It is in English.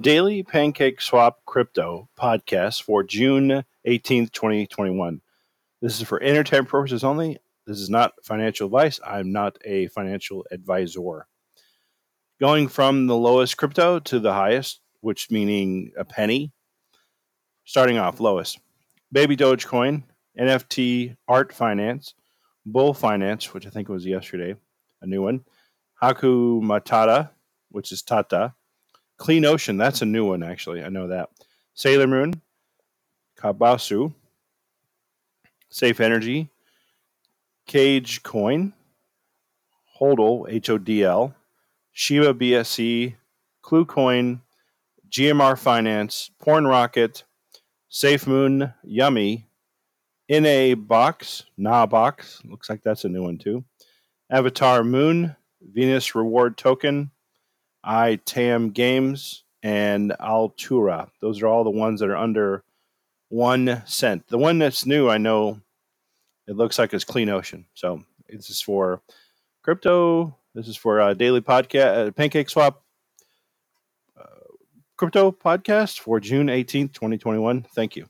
Daily Pancake Swap Crypto podcast for June 18th, 2021. This is for entertainment purposes only. This is not financial advice. I'm not a financial advisor. Going from the lowest crypto to the highest, which meaning a penny. Starting off lowest. Baby Dogecoin, NFT Art Finance, Bull Finance, which I think was yesterday, a new one. Hakuna Matata, which is Tata, Clean Ocean, that's a new one, actually. I know that. Sailor Moon, Kabosu, Safe Energy, Cage Coin, Hodl, H O D L, Shiba BSC, Clue Coin, GMR Finance, Porn Rocket, Safe Moon, Yummy, NA Box, Na Box, looks like that's a new one too. Avatar Moon, Venus Reward Token, ITAM Games, and Altura. Those are all the ones that are under one cent. The one that's new, I know it looks like it's Clean Ocean. So this is for crypto. This is for a daily podcast, uh, Pancake Swap uh, crypto podcast for June 18th, 2021. Thank you.